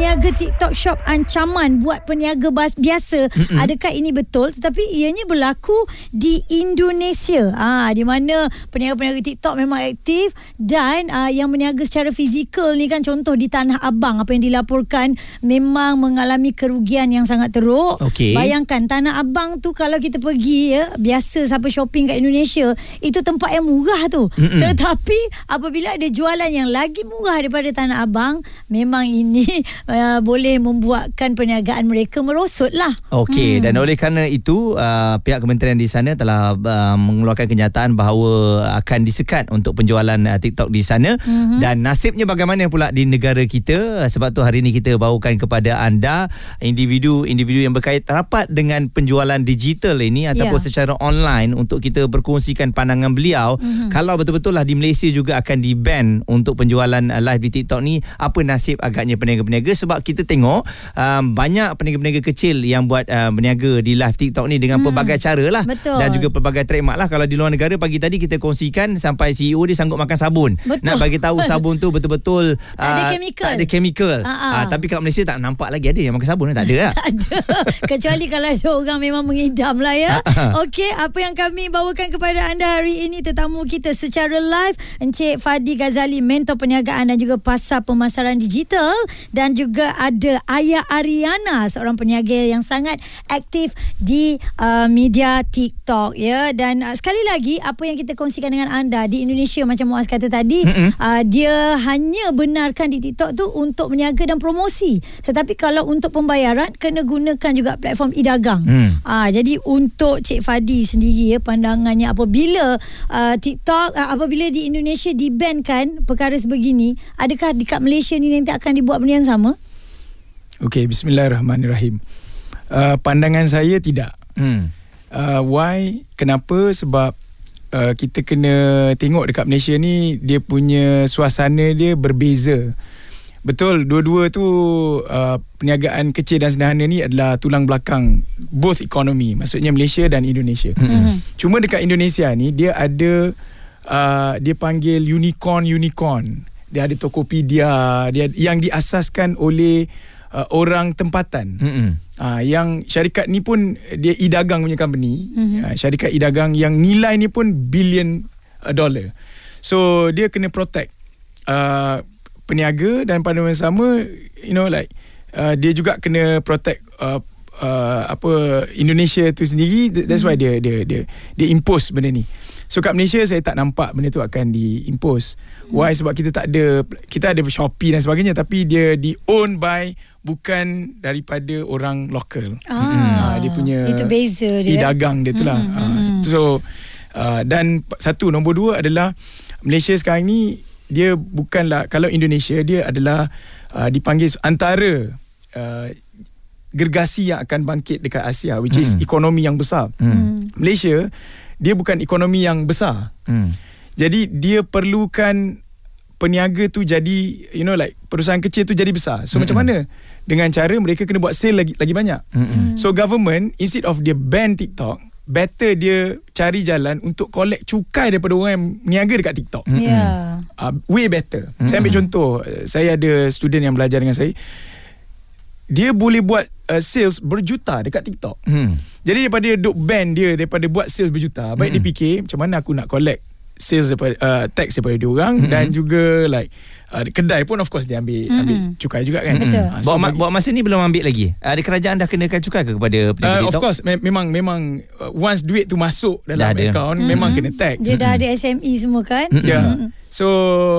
Peniaga TikTok shop ancaman buat peniaga bas biasa. Mm-mm. Adakah ini betul? Tetapi ianya berlaku di Indonesia. Ah, di mana peniaga-peniaga TikTok memang aktif dan ah, yang meniaga secara fizikal ni kan contoh di Tanah Abang apa yang dilaporkan memang mengalami kerugian yang sangat teruk. Okey. Bayangkan Tanah Abang tu kalau kita pergi ya, biasa siapa shopping kat Indonesia, itu tempat yang murah tu. Mm-mm. Tetapi apabila ada jualan yang lagi murah daripada Tanah Abang, memang ini uh, boleh membuatkan perniagaan mereka merosot lah. Okey hmm. dan oleh kerana itu uh, pihak kementerian di sana telah uh, mengeluarkan kenyataan bahawa akan disekat untuk penjualan uh, TikTok di sana hmm. dan nasibnya bagaimana pula di negara kita sebab tu hari ini kita bawakan kepada anda individu-individu yang berkait rapat dengan penjualan digital ini ataupun Ya. secara online untuk kita berkongsikan pandangan beliau hmm. kalau betul-betul lah di Malaysia juga akan di-ban untuk penjualan uh, live di TikTok ni apa nasib agaknya peniaga-peniaga sebab kita tengok um, banyak peniaga-peniaga kecil yang buat uh, berniaga di live TikTok ni dengan hmm. pelbagai cara lah Betul. dan juga pelbagai trademark lah kalau di luar negara pagi tadi kita kongsikan sampai CEO dia sanggup makan sabun Betul. nak bagi tahu sabun tu betul-betul Tak ada uh, chemical. tak ada chemical ah. uh, tapi kat Malaysia tak nampak lagi ada yang makan sabun tak ada lah Tak ada. Kecuali kalau ada orang memang mengidam lah ya. Okey, apa yang kami bawakan kepada anda hari ini tetamu kita secara live Encik Fadi Ghazali, mentor perniagaan dan juga pasar pemasaran digital dan juga ada Ayah Ariana, seorang peniaga yang sangat aktif di uh, media TikTok ya. Dan uh, sekali lagi apa yang kita kongsikan dengan anda di Indonesia macam Muaz kata tadi, uh, dia hanya benarkan di TikTok tu untuk meniaga dan promosi. Tetapi kalau untuk pembayaran kena gunakan juga platform e-dagang. Hmm. Ah jadi untuk Cik Fadi sendiri ya pandangannya apabila uh, TikTok uh, apabila di Indonesia dibankan perkara sebegini, adakah dekat Malaysia ni nanti akan dibuat benda yang sama? Okey, bismillahirrahmanirrahim. Uh, pandangan saya tidak. hmm. Uh, why? Kenapa? Sebab uh, kita kena tengok dekat Malaysia ni dia punya suasana dia berbeza. Betul, dua-dua tu uh, perniagaan kecil dan sederhana ni adalah tulang belakang both economy, maksudnya Malaysia dan Indonesia. Mm-hmm. Cuma dekat Indonesia ni dia ada uh, dia panggil unicorn unicorn. Dia ada Tokopedia, dia yang diasaskan oleh uh, orang tempatan. Hmm. Ah yang syarikat ni pun dia e-dagang punya company. Mm-hmm. Ah, syarikat e-dagang yang nilai ni pun billion uh, dollar. So dia kena protect uh, peniaga dan pada masa sama you know like uh, dia juga kena protect uh, uh, apa Indonesia tu sendiri that's why dia dia dia dia impose benda ni. So kat Malaysia saya tak nampak benda tu akan diimpose. Why? Sebab kita tak ada kita ada Shopee dan sebagainya tapi dia di own by bukan daripada orang lokal. Ah, dia punya itu beza dia. E-dagang dia tu lah. Mm-hmm. So uh, dan satu nombor dua adalah Malaysia sekarang ni dia bukanlah kalau Indonesia dia adalah uh, dipanggil antara uh, gergasi yang akan bangkit dekat Asia which is ekonomi yang besar. Malaysia dia bukan ekonomi yang besar. Hmm. Jadi dia perlukan peniaga tu jadi you know like perusahaan kecil tu jadi besar. So mm-hmm. macam mana? Dengan cara mereka kena buat sale lagi lagi banyak. Mm-hmm. So government instead of dia ban TikTok, better dia cari jalan untuk collect cukai daripada orang yang niaga dekat TikTok. Ya. Yeah. Uh, way better. Mm-hmm. Saya ambil contoh, saya ada student yang belajar dengan saya. Dia boleh buat uh, sales berjuta dekat TikTok. Hmm. Jadi daripada dia duk ban dia daripada buat sales berjuta, baik dia fikir macam mana aku nak collect sales daripada uh, tax daripada dia orang mm-hmm. dan juga like uh, kedai pun of course dia ambil mm-hmm. ambil cukai juga kan. Betul. Ah, Bawa, ma- bagi- bawa masa ni belum ambil lagi. Ada kerajaan dah kenakan cukai ke kepada peniaga Uh, TikTok? of course me- memang memang uh, once duit tu masuk Dah dalam ada. account mm-hmm. memang kena tax. Dia dah ada SME semua kan? Ya. Yeah. So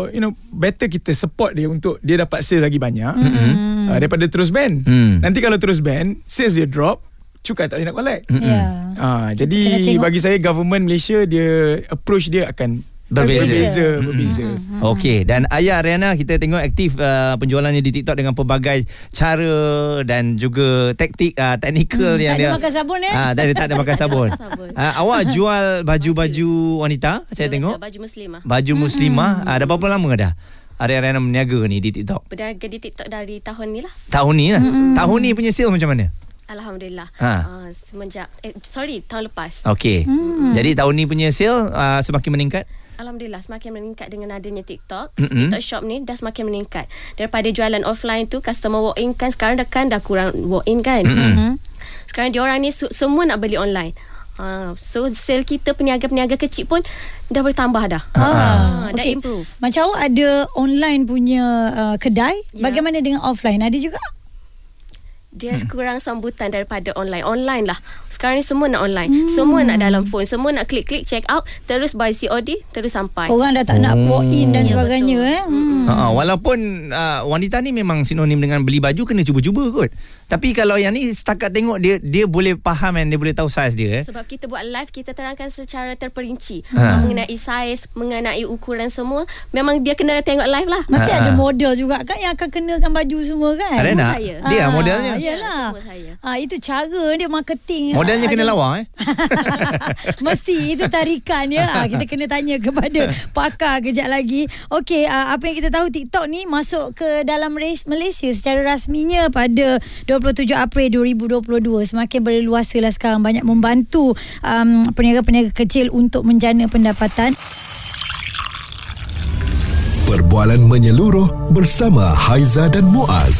you know better kita support dia untuk dia dapat sales lagi banyak mm-hmm. uh, daripada terus ban. Mm. Nanti kalau terus ban, sales dia drop, cukai tak boleh nak collect. Ya. Ah, Kena jadi bagi saya government Malaysia dia approach dia akan Berbeza. berbeza, berbeza. Okey dan Ayah Ariana kita tengok aktif uh, penjualannya di TikTok dengan pelbagai cara dan juga taktik uh, teknikal Hmm, yang tak ada dia makan sabun, eh? Ah tak ada tak ada makan sabun. uh, awak jual baju-baju wanita saya tengok baju muslimah. baju muslimah uh, dah berapa lama dah? Ada Ariana berniaga ni di TikTok. Berniaga di TikTok dari tahun ni lah. Tahun ni lah. Tahun ni punya sale macam mana? Alhamdulillah. Ha. Uh, semenjak eh sorry tahun lepas. Okey. Hmm. Jadi tahun ni punya sale uh, semakin meningkat. Alhamdulillah semakin meningkat dengan adanya TikTok. Mm-mm. TikTok shop ni dah semakin meningkat. Daripada jualan offline tu customer walk in kan sekarang dah kan dah kurang walk in kan. Mm-hmm. Sekarang diorang ni su- semua nak beli online. Uh, so sale kita peniaga-peniaga kecil pun dah bertambah dah. Ah, dah Okey. improve. Macam awak ada online punya uh, kedai, Ya. bagaimana dengan offline? Ada juga? Dia kurang sambutan daripada online. Online lah. Sekarang ni semua nak online. Hmm. Semua nak dalam phone. Semua nak klik-klik check out. Terus buy COD. Terus sampai. Orang dah tak nak walk in dan Ya, sebagainya betul. eh. Hmm. Ha, walaupun uh, wanita ni memang sinonim dengan beli baju kena cuba-cuba kot. Tapi kalau yang ni setakat tengok dia dia boleh faham kan dia boleh tahu saiz dia eh. Sebab kita buat live kita terangkan secara terperinci Ha. mengenai saiz, mengenai ukuran semua. Memang dia kena tengok live lah. Mesti Ha, ada ha. model juga kan yang akan kenakan baju semua kan? Ada nak? saya. Dia Ah, modelnya. Yalah. Saya. Ah itu cara dia marketing. Modelnya Ah, kena lawa eh. Mesti itu tarikan ya. Ah, kita kena tanya kepada pakar kejap lagi. Okey, ah, apa yang kita tahu TikTok ni masuk ke dalam Malaysia secara rasminya pada 27 April 2022. Semakin berluasa lah sekarang banyak membantu um, peniaga-peniaga kecil untuk menjana pendapatan. Perbualan menyeluruh bersama Haiza dan Muaz.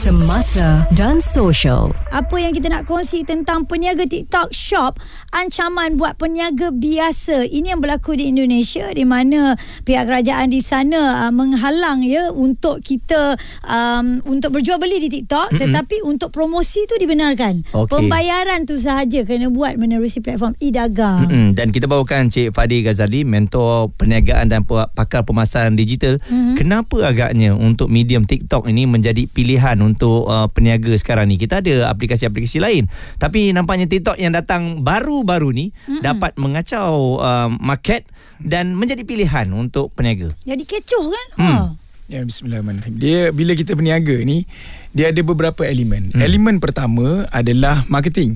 Semasa dan social. Apa yang kita nak kongsi tentang peniaga TikTok shop ancaman buat peniaga biasa. Ini yang berlaku di Indonesia di mana pihak kerajaan di sana uh, menghalang ya untuk kita um, untuk berjual beli di TikTok mm-hmm. tetapi untuk promosi tu dibenarkan. Okey. Pembayaran tu sahaja kena buat menerusi platform e-dagang. Mm-mm. Dan kita bawakan Cik Fadi Ghazali, mentor perniagaan dan pakar pemasaran digital. Mm-hmm. Kenapa agaknya untuk medium TikTok ini menjadi pilihan untuk uh, peniaga sekarang ni? Kita ada aplikasi-aplikasi lain. Tapi nampaknya TikTok yang datang baru-baru ni mm-hmm. dapat mengacau uh, market dan menjadi pilihan untuk peniaga. Jadi kecoh kan? Hmm. Ha. Ya bismillahirrahmanirrahim. Dia bila kita berniaga ni dia ada beberapa elemen. Hmm. Elemen pertama adalah marketing.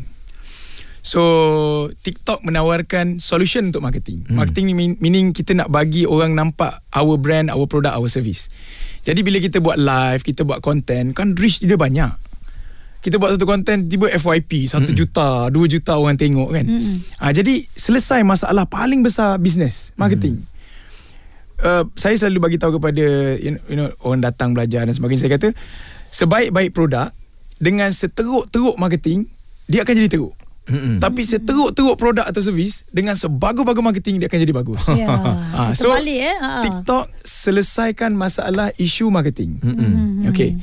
So TikTok menawarkan solution untuk marketing. Hmm. Marketing ni mean- meaning kita nak bagi orang nampak our brand, our product, our service. Jadi bila kita buat live, kita buat content, kan reach dia banyak. Kita buat satu konten tiba FYP 1 mm juta, 2 juta orang tengok kan. Mm-hmm. Ha, jadi selesai masalah paling besar bisnes, marketing. Mm. Uh, saya selalu bagi tahu kepada you know, you know orang datang belajar dan sebagainya saya kata sebaik-baik produk dengan seteruk-teruk marketing dia akan jadi teruk. Mm-hmm. Tapi seteruk-teruk produk atau servis dengan sebagus-bagus marketing dia akan jadi bagus. Ya. Ah, so Terbalik eh. Ha. TikTok selesaikan masalah isu marketing. Mm-hmm. Okay.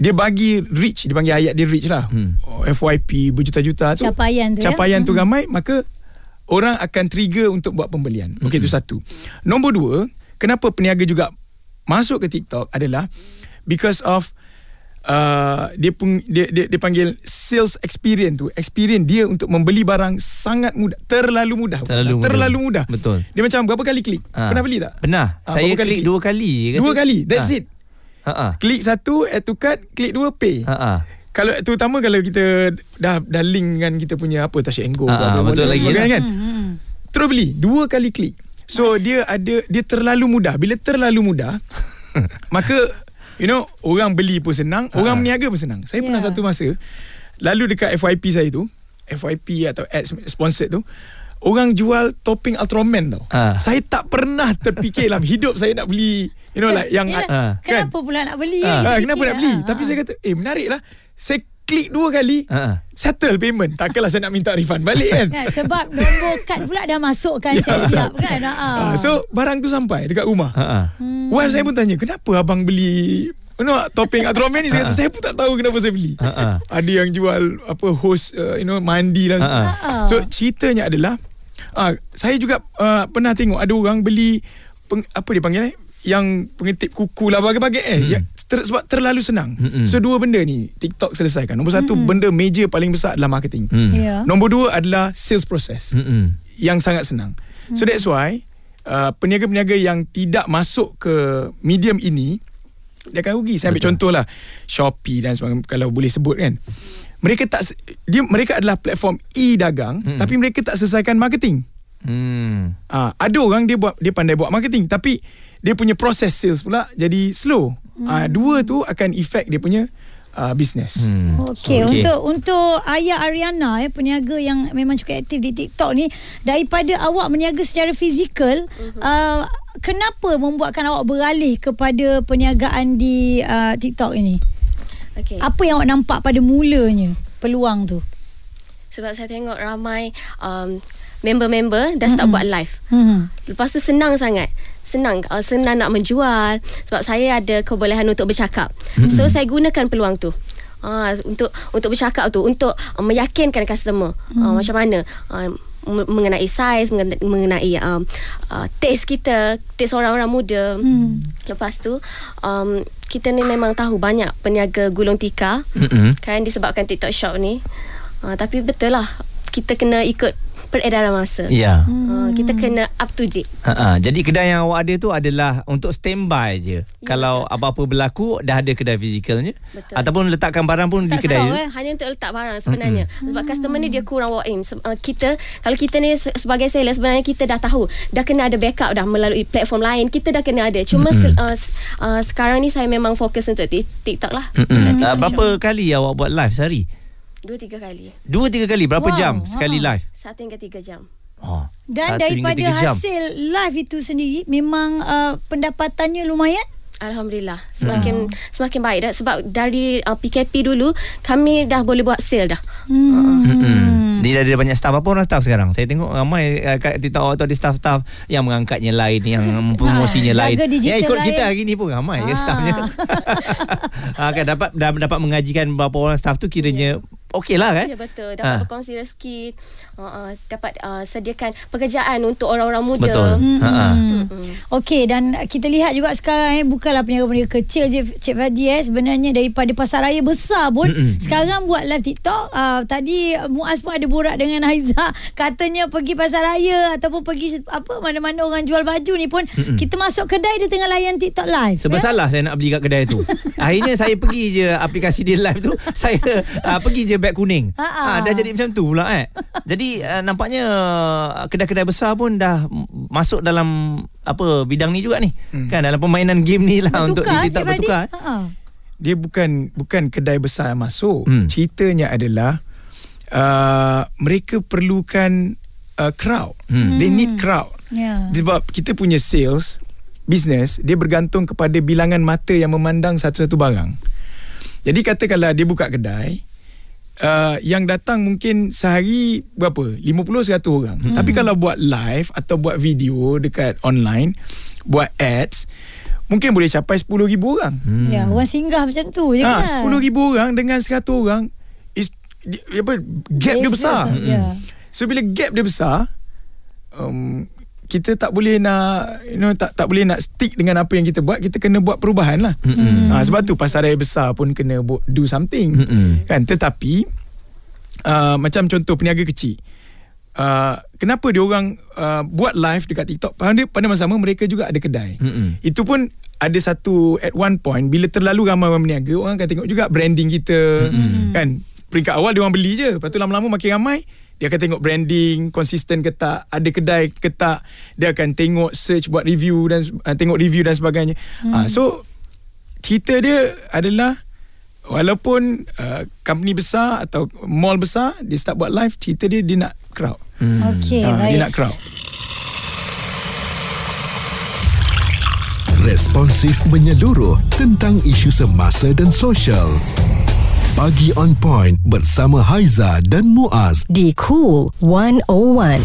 Dia bagi reach, dia panggil ayat dia reach lah. Mm. Oh, FYP berjuta-juta tu. Capaian tu, ya. Capaian tu ramai, maka orang akan trigger untuk buat pembelian. Okey, itu satu. Nombor dua, kenapa peniaga juga masuk ke TikTok adalah because of Uh, dia, pun, dia dia dia panggil sales experience tu experience dia untuk membeli barang sangat mudah terlalu mudah Terlalu mudah. terlalu mudah Betul. dia macam berapa kali klik Ah. pernah beli tak Pernah. Ah, Saya berapa klik dua kali. Dua kali. That's Ah. it. Ha ah. Klik satu, add to cart, klik dua, pay. Ha ah. Kalau terutama kalau kita dah dah link dengan kita punya apa Touch and Go ke ah, apa, betul lagi lah. kan. Terus beli, dua kali klik. So dia ada dia terlalu mudah. Bila terlalu mudah, maka you know orang beli pun senang, orang meniaga pun senang. Saya pernah Yeah. satu masa lalu dekat FYP saya tu, FYP atau ads sponsored tu Orang jual topping Ultraman tau. Ah. Saya tak pernah terfikir dalam hidup saya nak beli, you know like yang Yelah, Ah. kan? Kenapa pula nak beli? Ah, Kita kenapa nak beli? ah, Tapi saya kata, eh menarik lah. Saya klik dua kali, Ah. settle payment. Takkanlah saya nak minta refund balik kan? Kan, sebab nombor kad pula dah masukkan saya siap kan. Ha. Ah, so barang tu sampai dekat rumah. Ha ah. Hmm. Wife saya pun tanya, kenapa abang beli you know, topping Ultraman ni? Saya kata, saya pun tak tahu kenapa saya beli. Ha-ha. Ada yang jual apa host, uh, you know, mandi lah. Ha-ha. So ceritanya adalah, ah, saya juga uh, pernah tengok ada orang beli, peng, apa dia panggil eh? Yang pengintip kuku lah bagai-bagai eh hmm. ya, ter, sebab terlalu senang Mm-mm. so dua benda ni TikTok selesaikan nombor satu benda major paling besar adalah marketing Hmm. Ya. nombor dua adalah sales process Mm-mm. yang sangat senang. So that's why uh, peniaga-peniaga yang tidak masuk ke medium ini dia akan rugi. Saya ambil contoh lah Shopee dan sebagainya kalau boleh sebut kan. Mereka tak dia mereka adalah platform e-dagang hmm. tapi mereka tak selesaikan marketing. Hmm. Ah, ada orang dia buat dia pandai buat marketing tapi dia punya proses sales pula jadi slow. Ah, dua tu akan effect dia punya uh, business. Hmm. Okey, Okey. untuk untuk Ayah Ariana ya peniaga yang memang cukup aktif di TikTok ni daripada awak meniaga secara fizikal Mhm. uh, kenapa membuatkan awak beralih kepada perniagaan di uh, TikTok ini? Okay. Apa yang awak nampak pada mulanya peluang tu? Sebab saya tengok ramai um, member-member dah start buat live. Hmm. Lepas tu senang sangat. Senang uh, senang nak menjual sebab saya ada kebolehan untuk bercakap. So saya gunakan peluang tu. Uh, untuk untuk bercakap tu untuk uh, meyakinkan customer uh, macam mana uh, mengenai saiz mengenai, mengenai um, uh, taste kita taste orang-orang muda Hmm. lepas tu um, kita ni memang tahu banyak peniaga gulung tikar Mm-mm. kan disebabkan TikTok shop ni uh, tapi betul lah kita kena ikut peredaran masa Ya. uh, kita kena up to date Ha, ha. Jadi kedai yang awak ada tu adalah untuk standby je. Ya, Kalau betul. apa-apa berlaku dah ada kedai fizikalnya. Betul. Ataupun letakkan barang pun di Tak kedai tahu, tu. eh. hanya untuk letak barang sebenarnya mm-hmm. sebab customer ni dia kurang walk in Se- uh, kita kalau kita ni se- sebagai seller sebenarnya kita dah tahu dah kena ada backup dah melalui platform lain kita dah kena ada cuma mm-hmm. uh, uh, sekarang ni saya memang fokus untuk ti- TikTok lah. Dekat Uh, berapa shop. kali awak buat live sehari? Dua tiga kali Dua tiga kali berapa Wow, jam sekali ha. live? satu hingga tiga jam Oh. Dan daripada hasil live itu sendiri memang uh, pendapatannya lumayan? Alhamdulillah semakin semakin baik dah sebab dari uh, PKP dulu kami dah boleh buat sale dah. Hmm. Dia ada banyak staff Apa orang staff sekarang Saya tengok ramai uh, Kat TikTok awak tu ada staff-staff Yang mengangkatnya lain Yang mempromosinya Ah, lain Yang ikut lain. kita hari ni pun Ramai ya Ah. staffnya ha, kan, dapat, dah, dapat mengajikan Berapa orang staff tu Kiranya Okey lah kan Ya betul. Ah. dapat berkongsi rezeki uh, uh, dapat uh, sediakan pekerjaan untuk orang-orang muda. Betul ha, ha. Okey dan kita lihat juga sekarang eh bukanlah peniaga-peniaga kecil je Cik Fadi eh sebenarnya daripada pasar raya besar pun Mm-mm. sekarang buat live TikTok uh, tadi Muaz pun ada borak dengan Haiza katanya pergi pasar raya ataupun pergi apa mana-mana orang jual baju ni pun Mm-mm. kita masuk kedai dia tengah layan TikTok live Sebab ya? salah saya nak beli kat kedai tu Akhirnya saya pergi je Aplikasi dia live tu Saya uh, pergi je beg kuning Ha, ha. uh, Dah jadi macam tu pula eh Jadi uh, nampaknya uh, Kedai-kedai besar pun dah Masuk dalam Apa Bidang ni juga ni hmm. Kan dalam permainan game ni lah Untuk bertukar di Cik TikTok Fadi bertukar eh. Ha-ha. Dia bukan bukan kedai besar yang masuk. Hmm. Ceritanya adalah uh, mereka perlukan uh, crowd. Hmm. They need crowd. Ya. Sebab kita punya sales business dia bergantung kepada bilangan mata yang memandang satu-satu barang. Jadi katakanlah dia buka kedai uh, yang datang mungkin sehari berapa? 50 100 orang. Hmm. Tapi kalau buat live atau buat video dekat online, buat ads, mungkin boleh capai 10,000 orang. Hmm. Ya, orang singgah macam tu je kan. Ha, 10,000 orang dengan 100 orang is di- apa gap dia Beza. besar. Ya. So bila gap dia besar um, kita tak boleh nak you know tak tak boleh nak stick dengan apa yang kita buat kita kena buat perubahan lah mm-hmm. ha, sebab tu pasar raya besar pun kena do something Mm-mm. kan tetapi uh, macam contoh peniaga kecil Uh, kenapa dia orang uh, buat live dekat TikTok pada pada masa sama mereka juga ada kedai. Mm-mm. Itu pun ada satu at one point bila terlalu ramai orang berniaga orang akan tengok juga branding kita mm-hmm. kan peringkat awal dia orang beli je lepas tu lama-lama makin ramai dia akan tengok branding konsisten ke tak ada kedai ke tak dia akan tengok search buat review dan uh, tengok review dan sebagainya mm. uh, so cerita dia adalah walaupun uh, company besar atau mall besar dia start buat live cerita dia dia nak crowd Okey, Ah, baik. dia nak crowd Responsif menyeluruh tentang isu semasa dan sosial. Pagi on point bersama Haiza dan Muaz. di Cool 101.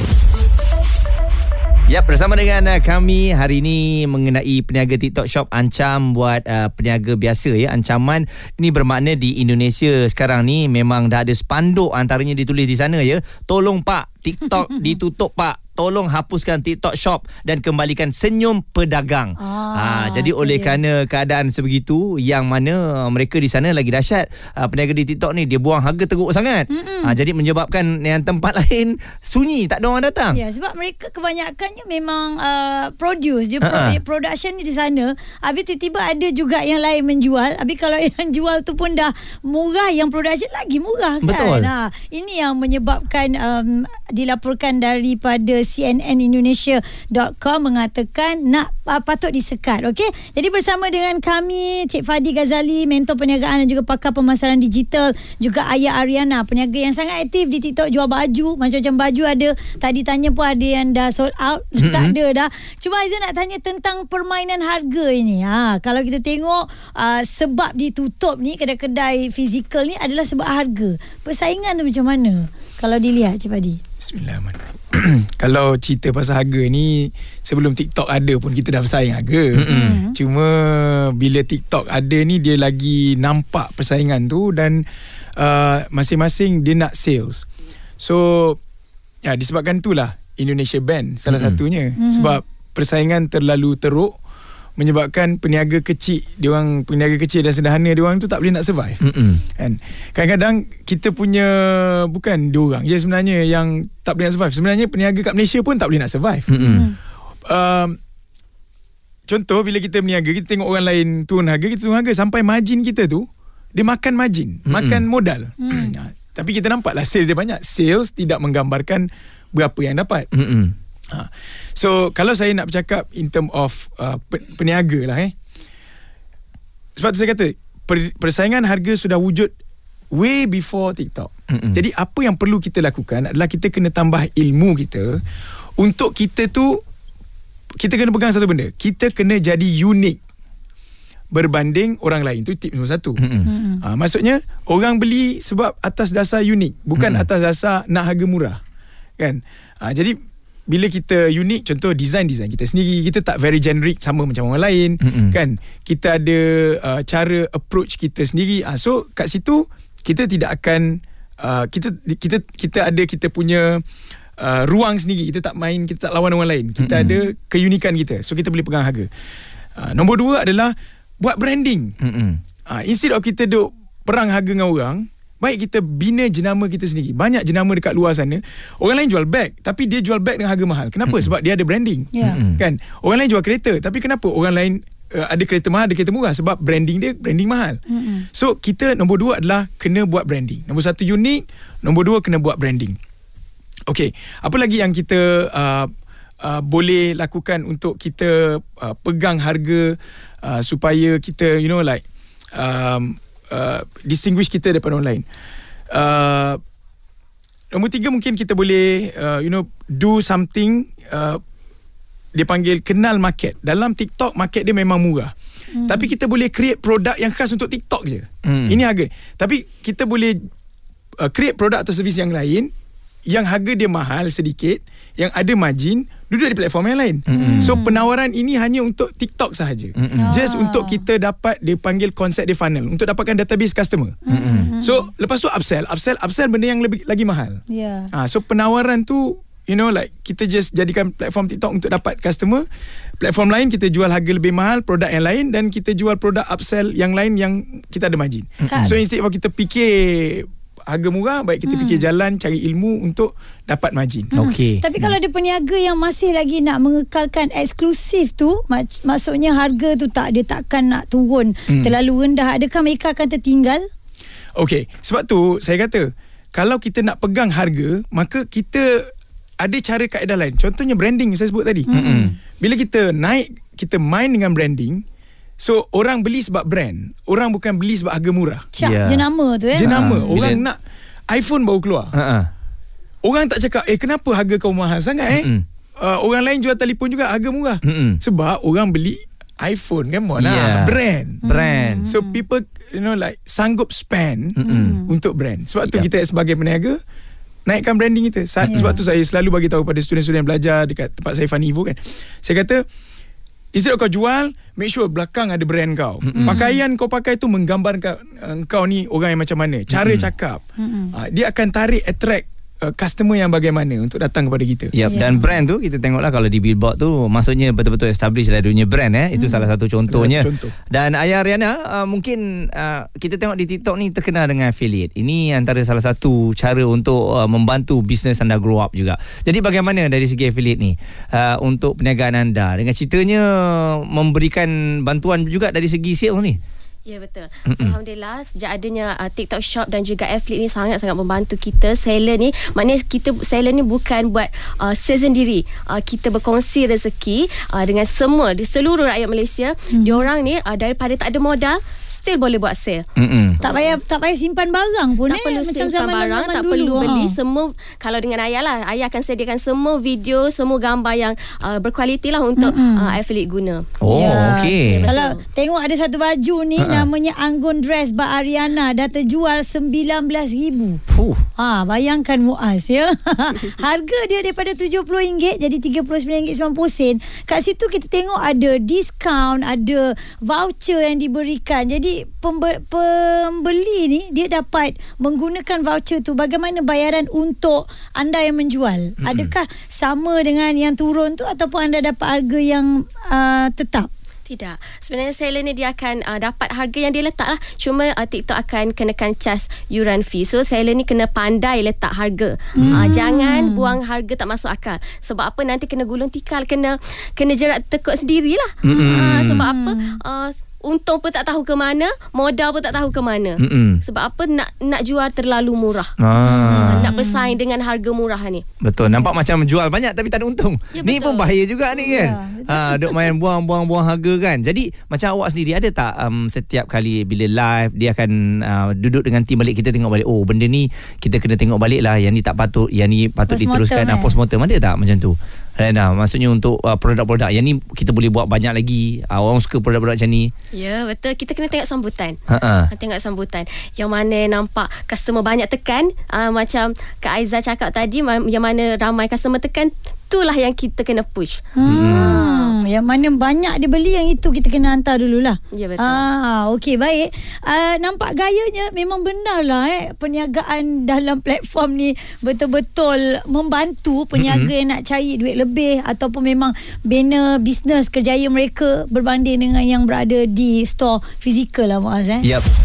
Ya, bersama dengan uh, kami hari ini mengenai peniaga TikTok Shop ancam buat uh, peniaga biasa ya. Ancaman ini bermakna di Indonesia sekarang ni memang dah ada spanduk antaranya ditulis di sana ya. Tolong Pak, TikTok ditutup Pak. Tolong hapuskan TikTok Shop dan kembalikan senyum pedagang. Ah, ha, jadi tu oleh kerana keadaan sebegitu yang mana uh, mereka di sana lagi dahsyat uh, peniaga di TikTok ni dia buang harga teruk sangat. Ha, jadi menyebabkan yang tempat lain sunyi, tak ada orang datang. Ya sebab mereka kebanyakannya memang uh, produce je Ha-ha. pro- production ni di sana. Habis tiba-tiba ada juga yang lain menjual. Habis kalau yang jual tu pun dah murah yang production lagi murah kan. Betul. Ha, ini yang menyebabkan um, dilaporkan daripada cnnindonesia.com mengatakan nak uh, patut disekat okey? Jadi bersama dengan kami Cik Fadi Ghazali mentor perniagaan dan juga pakar pemasaran digital juga Ayah Ariana peniaga yang sangat aktif di TikTok jual baju macam-macam baju ada. Tadi tanya pun ada yang dah sold out. Mm-hmm. tak ada dah. Cuma Aizan nak tanya tentang permainan harga ini. Ha kalau kita tengok uh, sebab ditutup ni kedai-kedai fizikal ni adalah sebab harga. Persaingan tu macam mana? Kalau dilihat Cik Fadi. Bismillahirrahmanirrahim. Kalau cerita pasal harga ni sebelum TikTok ada pun kita dah bersaing harga. Mm-hmm. Cuma bila TikTok ada ni dia lagi nampak persaingan tu dan uh, masing-masing dia nak sales. So ya disebabkan itulah Indonesia ban salah mm-hmm. satunya mm-hmm. sebab persaingan terlalu teruk menyebabkan peniaga kecil dia orang peniaga kecil dan sederhana dia orang tu tak boleh nak survive. Mm-mm. kan? Kadang-kadang kita punya bukan dia orang je sebenarnya yang tak boleh nak survive. Sebenarnya peniaga kat Malaysia pun tak boleh nak survive. Mm-mm. um, contoh bila kita berniaga kita tengok orang lain turun harga kita turun harga sampai margin kita tu dia makan margin Mm-mm. makan modal. Ha, tapi kita nampaklah sales dia banyak. Sales tidak menggambarkan berapa yang dapat. Mm-mm. Ha. So kalau saya nak bercakap in term of uh, pe- peniaga lah eh. Sebab tu saya kata per- persaingan harga sudah wujud way before TikTok. Mm-mm. Jadi apa yang perlu kita lakukan adalah kita kena tambah ilmu kita untuk kita tu kita kena pegang satu benda. Kita kena jadi unik berbanding orang lain. Itu tip nombor satu. Mm-mm. Ha, maksudnya orang beli sebab atas dasar unik, bukan Mm-mm. atas dasar nak harga murah. Kan? Ha, jadi bila kita unik contoh design-design kita sendiri kita tak very generic sama macam orang lain Mm-mm. kan? Kita ada uh, cara approach kita sendiri. Uh, so kat situ kita tidak akan uh, kita kita kita ada kita punya uh, ruang sendiri. Kita tak main kita tak lawan orang lain. Kita Mm-mm. ada keunikan kita. So kita boleh pegang harga. Uh, nombor dua adalah buat branding. Mm-mm. uh, instead of kita duk perang harga dengan orang Baik kita bina jenama kita sendiri. Banyak jenama dekat luar sana. Orang lain jual beg tapi dia jual beg dengan harga mahal. Kenapa? Sebab dia ada branding. Mm-mm. Kan? Orang lain jual kereta tapi kenapa orang lain uh, ada kereta mahal, ada kereta murah sebab branding dia branding mahal. Mm-mm. So kita nombor dua adalah kena buat branding. Nombor satu unik, nombor dua kena buat branding. Okay, apa lagi yang kita uh, uh, boleh lakukan untuk kita uh, pegang harga uh, supaya kita you know like um, uh, distinguish kita daripada orang lain. Uh, nombor tiga mungkin kita boleh uh, you know do something uh, dia panggil kenal market. Dalam TikTok market dia memang murah. Hmm. Tapi kita boleh create produk yang khas untuk TikTok je. Hmm. Ini harga. Tapi kita boleh uh, create produk atau servis yang lain yang harga dia mahal sedikit, yang ada margin duduk di platform yang lain. Hmm. So penawaran ini hanya untuk TikTok sahaja. Hmm. Just Ah. untuk kita dapat dia panggil konsep dia funnel untuk dapatkan database customer. Hmm. So lepas tu upsell, upsell, upsell benda yang lebih lagi mahal. Ya. Ah, so penawaran tu you know like kita just jadikan platform TikTok untuk dapat customer. Platform lain kita jual harga lebih mahal produk yang lain dan kita jual produk upsell yang lain yang kita ada margin. Kan. So instead of kita fikir harga murah baik kita fikir jalan cari ilmu untuk dapat margin. Okey. Tapi kalau ada peniaga yang masih lagi nak mengekalkan eksklusif tu, mak- maksudnya harga tu tak dia takkan nak turun Hmm. terlalu rendah. Adakah mereka akan tertinggal? Okey, sebab tu saya kata kalau kita nak pegang harga, maka kita ada cara kaedah lain. Contohnya branding saya sebut tadi. Mm-hmm. Bila kita naik, kita main dengan branding, so orang beli sebab brand. Orang bukan beli sebab harga murah. Cak Ya. jenama tu eh. Jenama, Ha, orang bila- nak iPhone baru keluar. Ha-ha. Orang tak cakap, "Eh, kenapa harga kau mahal sangat eh?" Mm-mm. Uh, orang lain jual telefon juga harga murah. Mm-mm. Sebab orang beli iPhone kan mana Yeah. brand. Brand. So people you know like sanggup spend Mm-mm. untuk brand. Sebab tu Yep. kita sebagai peniaga naikkan branding kita. Sa- Yeah. Sebab tu saya selalu bagi tahu pada student-student yang belajar dekat tempat saya Funny Evo kan. Saya kata Instead of kau jual Make sure belakang ada brand kau. Mm Pakaian kau pakai tu Menggambarkan uh, Kau ni orang yang macam mana. Cara cakap. Uh, Dia akan tarik Attract uh, Customer yang bagaimana Untuk datang kepada kita Yep. Ya. Dan brand tu kita tengoklah kalau di billboard tu maksudnya betul-betul establish lah dia punya brand eh. Itu salah satu contohnya. Salah satu contoh. Dan Ayah Riana uh, mungkin uh, kita tengok di TikTok ni terkenal dengan affiliate. Ini antara salah satu cara untuk uh, membantu bisnes anda grow up juga. Jadi bagaimana dari segi affiliate ni uh, untuk perniagaan anda? Dengan ceritanya memberikan bantuan juga dari segi sales ni. Ya betul. Mm-mm. Alhamdulillah sejak adanya uh, TikTok Shop dan juga affiliate ni sangat-sangat membantu kita seller ni. Maknanya kita seller ni bukan buat uh, sales sendiri. Uh, kita berkongsi rezeki uh, dengan semua di seluruh rakyat Malaysia. Mm. Diorang ni uh, daripada tak ada modal still boleh buat sale. Mm-mm. Tak payah tak payah simpan barang pun tak eh. perlu Macam simpan zaman barang zaman tak dulu. perlu beli ha. semua kalau dengan ayah lah ayah akan sediakan semua video semua gambar yang uh, berkualiti lah untuk uh, affiliate guna Oh, okey. Kalau tengok ada satu baju ni Ha-ha. namanya Anggun Dress by Ariana dah terjual RM19,000. Fuh. Ha, bayangkan Muaz ya. Harga dia daripada RM70 jadi RM39.90. Kat situ kita tengok ada diskaun, ada voucher yang diberikan. Jadi pembe- pembeli ni dia dapat menggunakan voucher tu bagaimana bayaran untuk anda yang menjual. Mm-hmm. Adakah sama dengan yang turun tu ataupun anda dapat harga yang uh, tetap? Tidak. Sebenarnya seller ni dia akan uh, dapat harga yang dia letak lah. Cuma uh, TikTok akan kenakan cas yuran fee. So seller ni kena pandai letak harga. Hmm. Uh, jangan buang harga tak masuk akal. Sebab apa nanti kena gulung tikal, kena kena jerat tekuk sendirilah. Hmm. Uh, sebab apa? Uh, untung pun tak tahu ke mana, modal pun tak tahu ke mana. Mm-mm. Sebab apa nak nak jual terlalu murah. Ah. Nak bersaing dengan harga murah ni. Betul Nampak macam jual banyak Tapi tak ada untung Ya, Ni betul. pun bahaya juga ni kan ha, Duk main buang-buang-buang harga kan Jadi Macam awak sendiri Ada tak um, Setiap kali Bila live Dia akan uh, Duduk dengan tim balik Kita tengok balik Oh benda ni Kita kena tengok balik lah Yang ni tak patut Yang ni patut Postmortem, diteruskan eh? eh? Postmortem ada tak macam tu Rena, maksudnya untuk uh, produk-produk Yang ni kita boleh buat banyak lagi uh, Orang suka produk-produk macam ni Ya, betul. Kita kena tengok sambutan. Ha-ha. Ha, tengok sambutan. Yang mana nampak customer banyak tekan, uh, macam Kak Aiza cakap tadi, yang mana ramai customer tekan, itulah yang kita kena push. Hmm, yang mana banyak dia beli yang itu kita kena hantar dululah. Ya, betul. Ah, okey baik. Uh, nampak gayanya memang benar lah eh perniagaan dalam platform ni betul-betul membantu peniaga mm-hmm. yang nak cari duit lebih ataupun memang bina bisnes kerjaya mereka berbanding dengan yang berada di store fizikal lah Muaz eh. Yep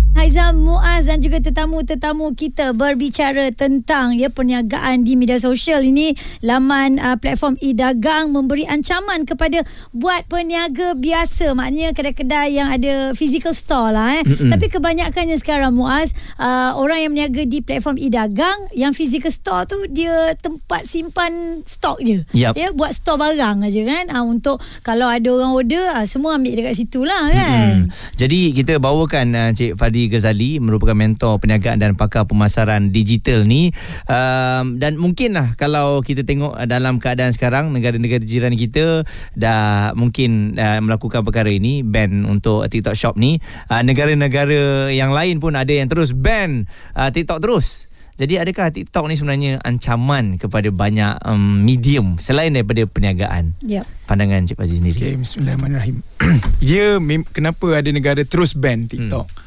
Haizam Muaz dan juga tetamu-tetamu kita berbicara tentang ya perniagaan di media sosial ini laman uh, platform e-dagang memberi ancaman kepada buat peniaga biasa maknanya kedai-kedai yang ada physical store lah eh Mm-mm. tapi kebanyakannya sekarang Muaz uh, orang yang berniaga di platform e-dagang yang physical store tu dia tempat simpan stok je Yup. ya buat store barang aja kan uh, untuk kalau ada orang order uh, semua ambil dekat situ lah kan Hmm. Jadi kita bawakan uh, Cik Fadi Ghazali merupakan mentor perniagaan dan pakar pemasaran digital ni um, dan mungkinlah kalau kita tengok dalam keadaan sekarang negara-negara jiran kita dah mungkin uh, melakukan perkara ini ban untuk TikTok Shop ni uh, negara-negara yang lain pun ada yang terus ban uh, TikTok terus jadi adakah TikTok ni sebenarnya ancaman kepada banyak um, medium selain daripada perniagaan? Yep. Pandangan Cik Fadi sendiri. Okay, bismillahirrahmanirrahim. dia mem- kenapa ada negara terus ban TikTok? Hmm.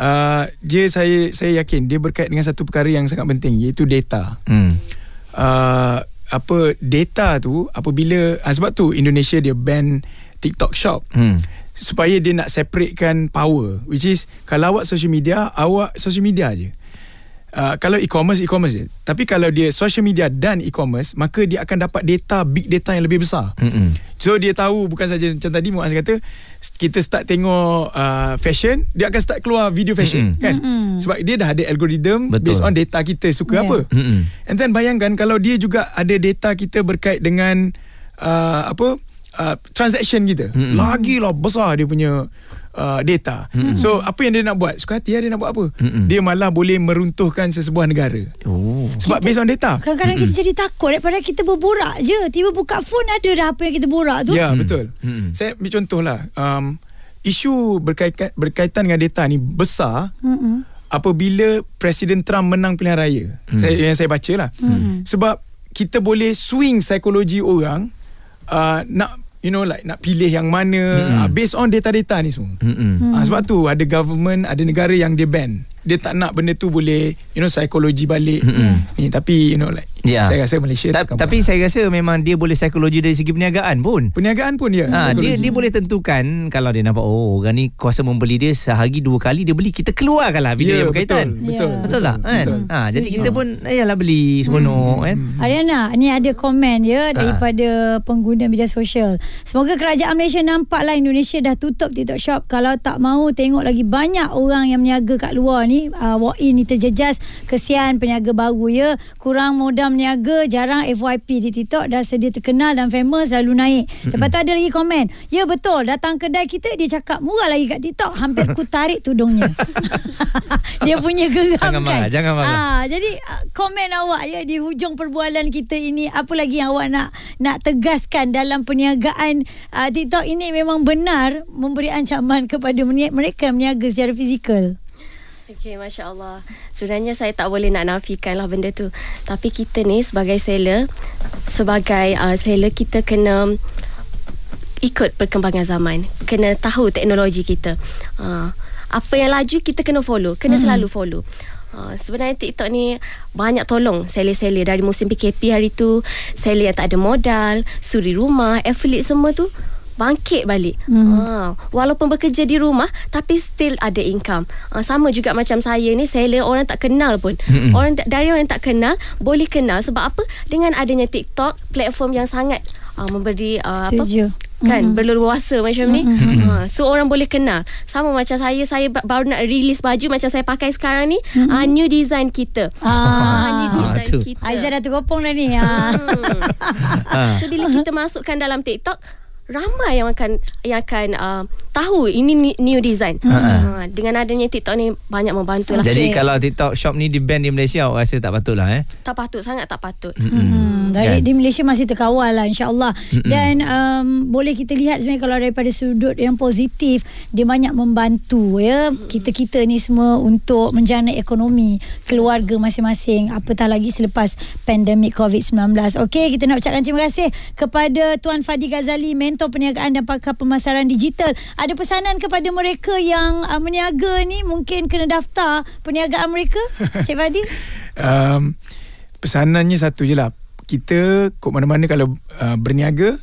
Uh, dia saya saya yakin dia berkait dengan satu perkara yang sangat penting iaitu data. Hmm. Uh, apa data tu apabila uh, sebab tu Indonesia dia ban TikTok Shop. Hmm. supaya dia nak separatekan power which is kalau awak social media awak social media je Uh, kalau e-commerce e-commerce je tapi kalau dia social media dan e-commerce maka dia akan dapat data big data yang lebih besar Mm-mm. so dia tahu bukan saja macam tadi Muaz kata kita start tengok uh, fashion dia akan start keluar video fashion Mm-mm. kan sebab dia dah ada algorithm Betul. based on data kita Yeah. suka apa Mm-mm. and then bayangkan kalau dia juga ada data kita berkait dengan uh, apa uh, transaction kita Mm-mm. lagilah besar dia punya uh, data. Mm-hmm. So apa yang dia nak buat? Suka hati lah dia nak buat apa? Mm-mm. Dia malah boleh meruntuhkan sesebuah negara. Oh. Sebab Kita- based on data. Kadang-kadang kita jadi takut daripada kita berborak je. Tiba buka phone ada dah apa yang kita borak tu. Ya, betul. Mm-mm. Saya ambil contohlah. Um, isu berkaitan, berkaitan dengan data ni besar Mm-mm. apabila Presiden Trump menang pilihan raya. Hmm. Saya yang saya baca lah. Sebab kita boleh swing psikologi orang uh, nak you know like nak pilih yang mana uh, based on data-data ni semua. Mm-mm. Hmm. Ha, sebab tu ada government, ada negara yang dia ban. Dia tak nak benda tu boleh you know psikologi balik ni tapi you know like Ya. saya rasa Malaysia Ta- tapi saya rasa memang dia boleh psikologi dari segi perniagaan pun. perniagaan pun dia Ha, dia dia boleh tentukan kalau dia nampak oh orang ni kuasa membeli dia sehari dua kali dia beli kita keluarkanlah video Ya, yang berkaitan. betul, betul, Ya. Betul tak? Kan? betul. Ha, jadi kita pun ayalah beli seronok kan. Ariana, ni ada komen ya daripada pengguna media sosial. Semoga kerajaan Malaysia nampaklah Indonesia dah tutup TikTok Shop. Kalau tak mahu tengok lagi banyak orang yang berniaga kat luar ni, uh, walk in ni terjejas. Kesian peniaga baru ya. Kurang modal berniaga, jarang FYP di TikTok dah sedia terkenal dan famous selalu naik. Lepas tu ada lagi komen. Ya betul, datang kedai kita dia cakap murah lagi kat TikTok. Hampir ku tarik tudungnya. dia punya geram Jangan marah, kan. jangan marah. Ah, jadi ah, komen awak ya di hujung perbualan kita ini apa lagi yang awak nak nak tegaskan dalam perniagaan uh, TikTok ini memang benar memberi ancaman kepada mereka yang berniaga secara fizikal. Okey, Masya Allah. Sebenarnya saya tak boleh nak nafikan lah benda tu. Tapi kita ni sebagai seller, sebagai uh, seller kita kena ikut perkembangan zaman. Kena tahu teknologi kita. Uh, apa yang laju kita kena follow. Kena hmm. selalu follow. Uh, sebenarnya TikTok ni banyak tolong seller-seller dari musim PKP hari tu seller yang tak ada modal suri rumah affiliate semua tu bangkit balik. Hmm. Ha, walaupun bekerja di rumah tapi still ada income. Ha, sama juga macam saya ni seller orang tak kenal pun. Hmm. Orang dari orang yang tak kenal boleh kenal sebab apa? Dengan adanya TikTok platform yang sangat uh, memberi uh, apa? Kan mm-hmm. berleluasa macam ni mm-hmm. ha, so orang boleh kenal sama macam saya saya ba- baru nak release baju macam saya pakai sekarang ni mm-hmm. uh, new design kita Ah. new design tu. kita Aizah dah tergopong dah ni. Ha. So bila kita masukkan dalam TikTok ramai yang akan yang akan uh, tahu ini ni- new design. Uh, dengan adanya TikTok ni banyak membantu lah. Jadi kalau TikTok shop ni di ban di Malaysia awak rasa tak patut lah eh. tak patut sangat tak patut. Hmm, dari Kan? di Malaysia masih terkawal lah insyaAllah dan um, boleh kita lihat sebenarnya kalau daripada sudut yang positif dia banyak membantu ya kita-kita ni semua untuk menjana ekonomi keluarga masing-masing apatah lagi selepas pandemik COVID-19 Okey kita nak ucapkan terima kasih kepada Tuan Fadi Ghazali mentor perniagaan dan pakar pemasaran digital. Ada pesanan kepada mereka yang uh, meniaga ni? Mungkin kena daftar perniagaan mereka? Cik Fadi? Um, pesanannya satu je lah. Kita kok mana-mana kalau uh, berniaga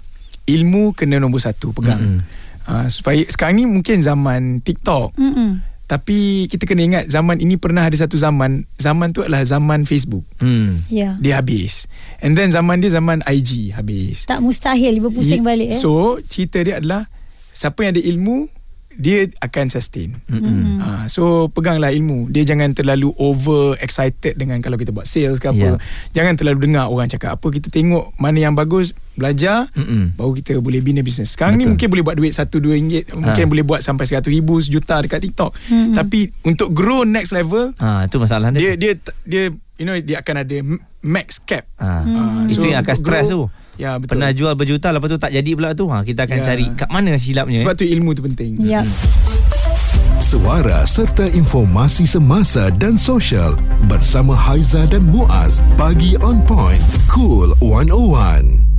ilmu kena nombor satu pegang. Mm-hmm. uh, supaya sekarang ni mungkin zaman TikTok. Mm-mm. Tapi kita kena ingat zaman ini pernah ada satu zaman. Zaman tu adalah zaman Facebook. Hmm. ya. Dia habis. And then zaman dia zaman IG habis. Tak mustahil berpusing Ye- balik eh. So cerita dia adalah siapa yang ada ilmu dia akan sustain. Mm-hmm. Ha, so peganglah ilmu. Dia jangan terlalu over excited dengan kalau kita buat sales ke Yeah. apa. Jangan terlalu dengar orang cakap apa. Kita tengok mana yang bagus, belajar, Mm-mm. baru kita boleh bina bisnes. Sekarang Betul. ni mungkin boleh buat duit 1 2 ringgit, mungkin boleh buat sampai 100 ribu, sejuta dekat TikTok. Mm-hmm. Tapi untuk grow next level, Ha tu masalah dia. dia dia dia you know dia akan ada max cap. Ha. Ah, Itu so yang akan untuk stres grow- tu. Ya betul. Pernah jual berjuta lepas tu tak jadi pula tu. Ha kita akan Ya. cari kat mana silapnya. Sebab eh. tu ilmu tu penting. Ya. Suara serta informasi semasa dan sosial bersama Haiza dan Muaz. Pagi on point. Cool 101.